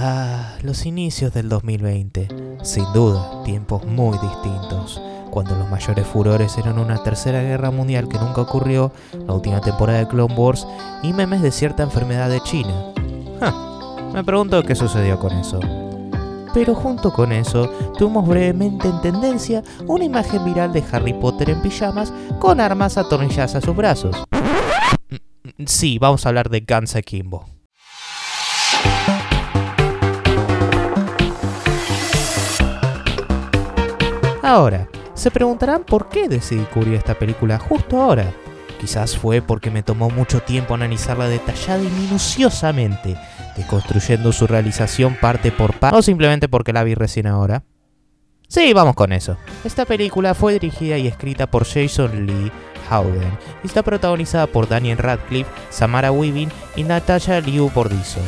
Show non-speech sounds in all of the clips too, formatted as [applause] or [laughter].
Ah, los inicios del 2020. Sin duda, tiempos muy distintos. Cuando los mayores furores eran una tercera guerra mundial que nunca ocurrió, la última temporada de Clone Wars y memes de cierta enfermedad de China. me pregunto qué sucedió con eso. Pero junto con eso, tuvimos brevemente en tendencia una imagen viral de Harry Potter en pijamas con armas atornilladas a sus brazos. Sí, vamos a hablar de Guns Akimbo. Ahora, se preguntarán por qué decidí cubrir esta película justo ahora. Quizás fue porque me tomó mucho tiempo analizarla detallada y minuciosamente, deconstruyendo su realización parte por parte, o simplemente porque la vi recién ahora. Sí, vamos con eso. Esta película fue dirigida y escrita por Jason Lee Howden y está protagonizada por Daniel Radcliffe, Samara Weaving y Natasha Liu Bordizo.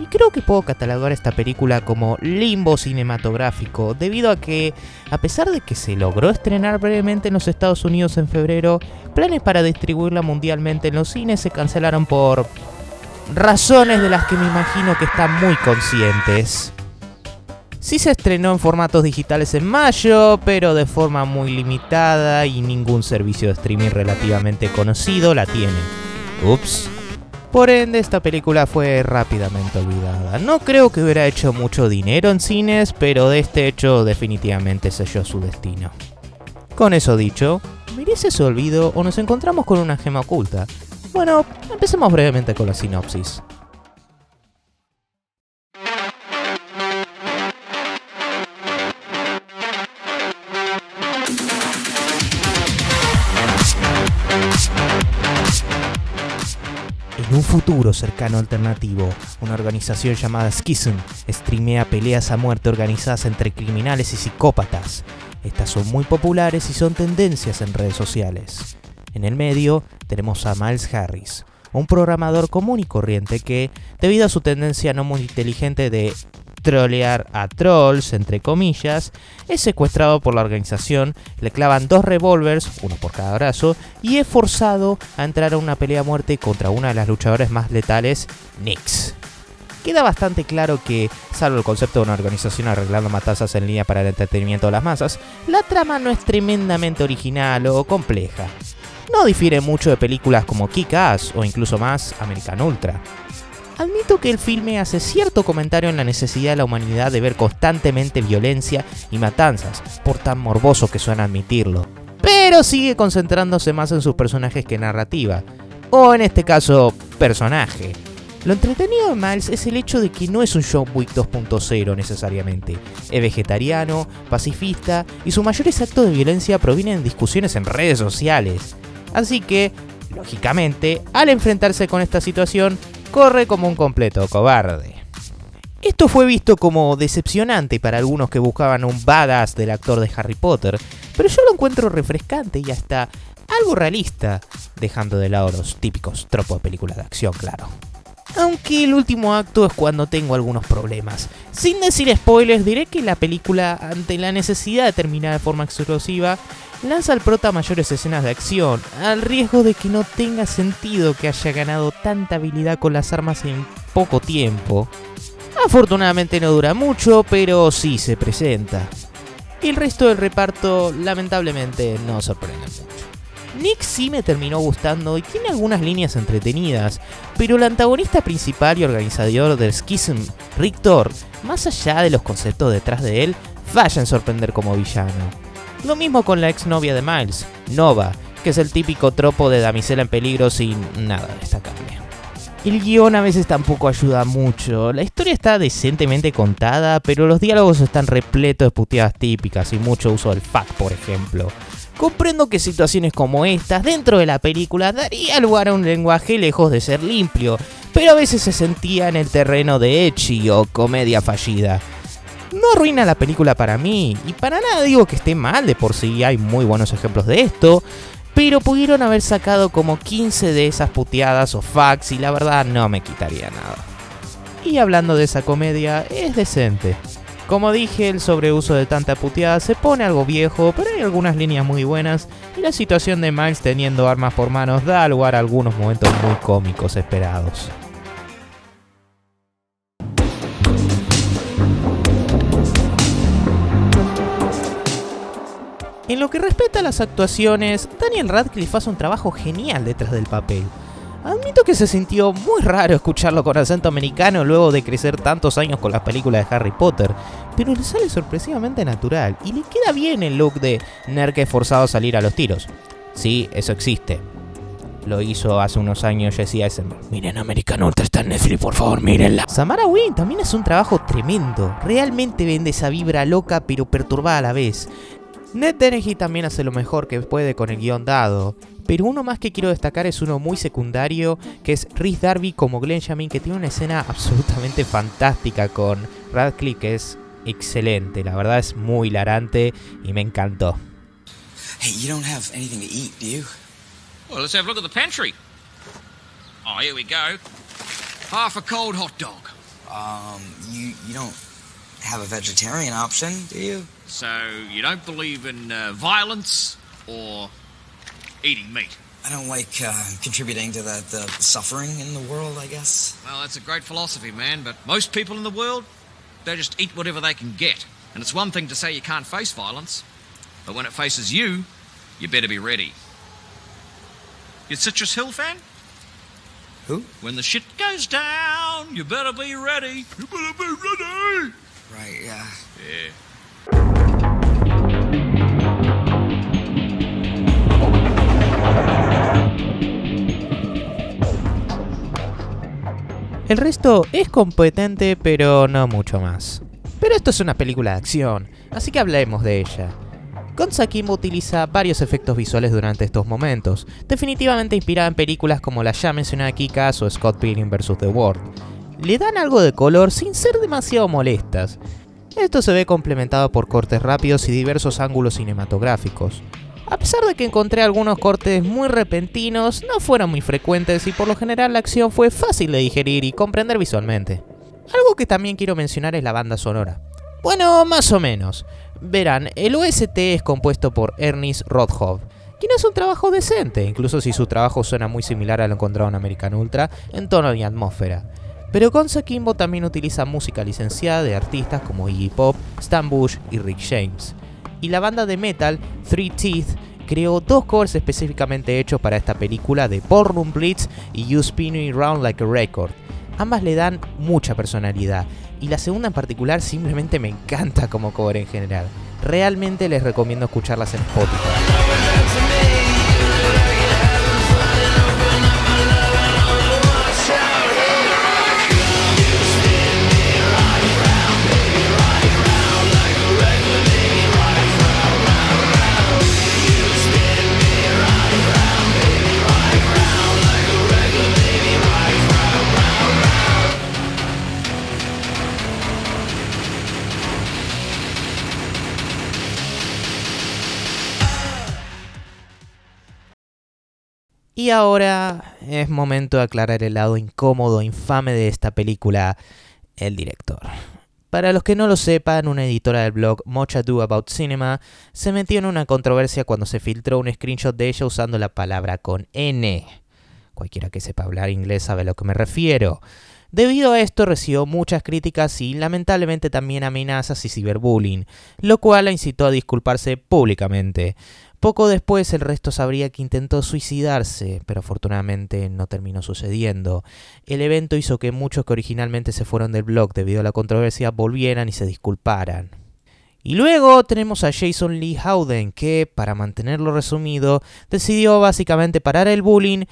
Y creo que puedo catalogar esta película como limbo cinematográfico, debido a que, a pesar de que se logró estrenar brevemente en los Estados Unidos en febrero, planes para distribuirla mundialmente en los cines se cancelaron por razones de las que me imagino que están muy conscientes. Sí se estrenó en formatos digitales en mayo, pero de forma muy limitada y ningún servicio de streaming relativamente conocido la tiene. Ups. Por ende, esta película fue rápidamente olvidada. No creo que hubiera hecho mucho dinero en cines, pero de este hecho definitivamente selló su destino. Con eso dicho, ¿merece su olvido o nos encontramos con una gema oculta? Bueno, empecemos brevemente con la sinopsis. En un futuro cercano alternativo, una organización llamada Schism streamea peleas a muerte organizadas entre criminales y psicópatas. Estas son muy populares y son tendencias en redes sociales. En el medio tenemos a Miles Harris, un programador común y corriente que, debido a su tendencia no muy inteligente de trolear a trolls, entre comillas, es secuestrado por la organización, le clavan dos revólveres, uno por cada brazo, y es forzado a entrar a una pelea a muerte contra una de las luchadoras más letales, Nix. Queda bastante claro que, salvo el concepto de una organización arreglando matanzas en línea para el entretenimiento de las masas, la trama no es tremendamente original o compleja. No difiere mucho de películas como Kick-Ass o incluso más American Ultra. Admito que el filme hace cierto comentario en la necesidad de la humanidad de ver constantemente violencia y matanzas, por tan morboso que suena admitirlo. Pero sigue concentrándose más en sus personajes que narrativa, o en este caso, personaje. Lo entretenido de Miles es el hecho de que no es un John Wick 2.0 necesariamente. Es vegetariano, pacifista y sus mayores actos de violencia provienen de discusiones en redes sociales. Así que, lógicamente, al enfrentarse con esta situación, corre como un completo cobarde. Esto fue visto como decepcionante para algunos que buscaban un badass del actor de Harry Potter, pero yo lo encuentro refrescante y hasta algo realista, dejando de lado los típicos tropos de películas de acción, claro. Aunque el último acto es cuando tengo algunos problemas. Sin decir spoilers, diré que la película, ante la necesidad de terminar de forma explosiva, lanza al prota mayores escenas de acción, al riesgo de que no tenga sentido que haya ganado tanta habilidad con las armas en poco tiempo. Afortunadamente no dura mucho, pero sí se presenta. El resto del reparto lamentablemente no sorprende. Nick sí me terminó gustando y tiene algunas líneas entretenidas, pero el antagonista principal y organizador del Schism, Rick Thor, más allá de los conceptos detrás de él, falla en sorprender como villano. Lo mismo con la exnovia de Miles, Nova, que es el típico tropo de damisela en peligro sin nada destacable. El guion a veces tampoco ayuda mucho. La historia está decentemente contada, pero los diálogos están repletos de puteadas típicas y mucho uso del fuck, por ejemplo. Comprendo que situaciones como estas dentro de la película daría lugar a un lenguaje lejos de ser limpio, pero a veces se sentía en el terreno de ecchi o comedia fallida no arruina la película para mí, y para nada digo que esté mal, de por sí hay muy buenos ejemplos de esto, pero pudieron haber sacado como 15 de esas puteadas o fax y la verdad no me quitaría nada. Y hablando de esa comedia, es decente. Como dije, el sobreuso de tanta puteada se pone algo viejo, pero hay algunas líneas muy buenas y la situación de Max teniendo armas por manos da lugar a algunos momentos muy cómicos esperados. En lo que respecta a las actuaciones, Daniel Radcliffe hace un trabajo genial detrás del papel. Admito que se sintió muy raro escucharlo con acento americano luego de crecer tantos años con las películas de Harry Potter, pero le sale sorpresivamente natural y le queda bien el look de nerd que forzado a salir a los tiros. Sí, eso existe. Lo hizo hace unos años Jesse Eisenberg. Miren American Ultra está en Netflix, por favor, mírenla. Samara Wynn también es un trabajo tremendo. Realmente vende esa vibra loca pero perturbada a la vez. Ned Dennehy también hace lo mejor que puede con el guion dado. Pero uno más que quiero destacar es uno muy secundario, que es Rhys Darby como Glenn Jamin, que tiene una escena [laughs] absolutamente fantástica con Radcliffe, que es excelente. La verdad es muy hilarante y me encantó. Hey, you don't have anything to eat, do you? Well, let's have a look at the pantry. Oh, here we go. Half a cold hot dog. Um, you you don't have a vegetarian option, do you? So, you don't believe in uh, violence or eating meat? I don't like uh, contributing to the, the suffering in the world, I guess. Well, that's a great philosophy, man, but most people in the world, they just eat whatever they can get. And it's one thing to say you can't face violence, but when it faces you, you better be ready. You Citrus Hill fan? Who? When the shit goes down, you better be ready. You better be ready. Right, yeah. Yeah. El resto es competente, pero no mucho más. Pero esto es una película de acción, así que hablemos de ella. Gonza Kimbo utiliza varios efectos visuales durante estos momentos, definitivamente inspirada en películas como la ya mencionada Kikas o Scott Pilgrim vs. The World. Le dan algo de color sin ser demasiado molestas. Esto se ve complementado por cortes rápidos y diversos ángulos cinematográficos. A pesar de que encontré algunos cortes muy repentinos, no fueron muy frecuentes y por lo general la acción fue fácil de digerir y comprender visualmente. Algo que también quiero mencionar es la banda sonora. Bueno, más o menos. Verán, el OST es compuesto por Ernest Rothhoff, quien hace un trabajo decente, incluso si su trabajo suena muy similar a lo encontrado en American Ultra, en tono y atmósfera. Pero Gonza Kimbo también utiliza música licenciada de artistas como Iggy Pop, Stan Bush y Rick James. Y la banda de metal, Three Teeth, creó dos covers específicamente hechos para esta película de Ballroom Blitz y You Spinning Round Like a Record. Ambas le dan mucha personalidad, y la segunda en particular simplemente me encanta como cover en general. Realmente les recomiendo escucharlas en Spotify. Y ahora es momento de aclarar el lado incómodo, infame de esta película, el director. Para los que no lo sepan, una editora del blog Much Ado About Cinema se metió en una controversia cuando se filtró un screenshot de ella usando la palabra con N. Cualquiera que sepa hablar inglés sabe a lo que me refiero. Debido a esto recibió muchas críticas y lamentablemente también amenazas y ciberbullying, lo cual la incitó a disculparse públicamente. Poco después el resto sabría que intentó suicidarse, pero afortunadamente no terminó sucediendo. El evento hizo que muchos que originalmente se fueron del blog debido a la controversia volvieran y se disculparan. Y luego tenemos a Jason Lee Howden, que, para mantenerlo resumido, decidió básicamente parar el bullying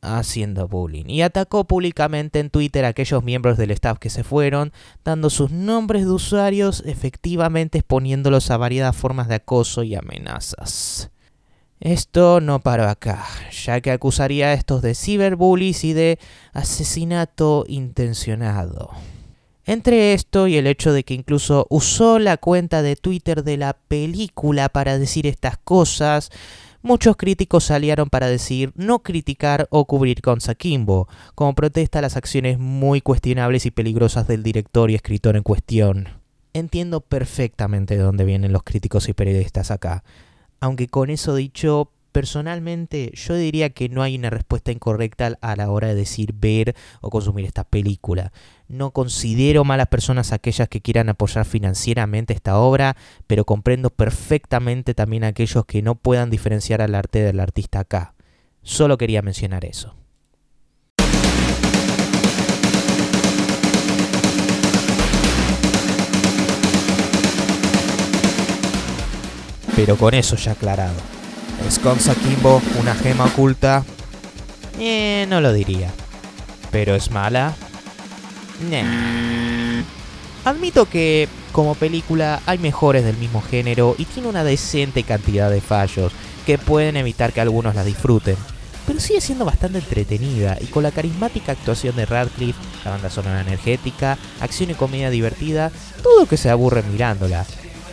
haciendo bullying y atacó públicamente en Twitter a aquellos miembros del staff que se fueron, dando sus nombres de usuarios, efectivamente exponiéndolos a variadas formas de acoso y amenazas. Esto no paró acá, ya que acusaría a estos de ciberbullies y de asesinato intencionado. Entre esto y el hecho de que incluso usó la cuenta de Twitter de la película para decir estas cosas, muchos críticos salieron para decir no criticar o cubrir con Sakimbo, como protesta a las acciones muy cuestionables y peligrosas del director y escritor en cuestión. Entiendo perfectamente de dónde vienen los críticos y periodistas acá, aunque con eso dicho, personalmente yo diría que no hay una respuesta incorrecta a la hora de decir ver o consumir esta película. No considero malas personas aquellas que quieran apoyar financieramente esta obra, pero comprendo perfectamente también aquellos que no puedan diferenciar al arte del artista acá. Solo quería mencionar eso. Pero con eso ya aclarado. ¿Es Gonza Kimbo una gema oculta? Eh, no lo diría. ¿Pero es mala? Admito que, como película, hay mejores del mismo género y tiene una decente cantidad de fallos que pueden evitar que algunos la disfruten. Pero sigue siendo bastante entretenida y con la carismática actuación de Radcliffe, la banda sonora energética, acción y comedia divertida, todo que se aburre mirándola.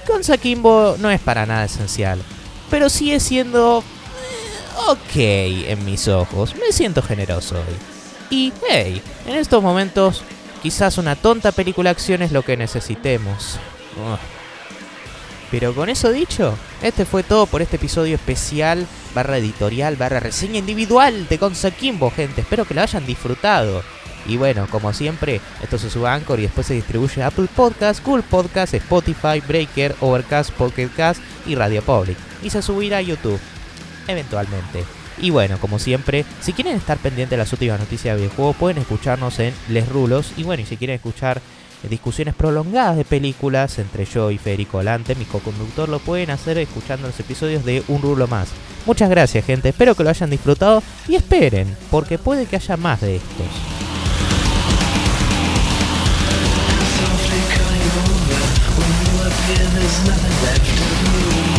Gonza Kimbo no es para nada esencial, pero sigue siendo ok en mis ojos. Me siento generoso hoy. Y hey, en estos momentos quizás una tonta película acción es lo que necesitemos. Pero con eso dicho, este fue todo por este episodio especial, barra editorial, barra reseña individual de Gonza Kimbo, gente. Espero que lo hayan disfrutado. Y bueno, como siempre, esto se sube a Anchor y después se distribuye a Apple Podcasts, Google Podcasts, Spotify, Breaker, Overcast, Pocket Cast y Radio Public. Y se subirá a YouTube, eventualmente. Y bueno, como siempre, si quieren estar pendientes de las últimas noticias de videojuegos, pueden escucharnos en Les Rulos. Y bueno, y si quieren escuchar eh, discusiones prolongadas de películas entre yo y Federico Olante, mi co-conductor, lo pueden hacer escuchando los episodios de Un Rulo Más. Muchas gracias, gente. Espero que lo hayan disfrutado y esperen, porque puede que haya más de estos. When you appear, there's nothing left of me.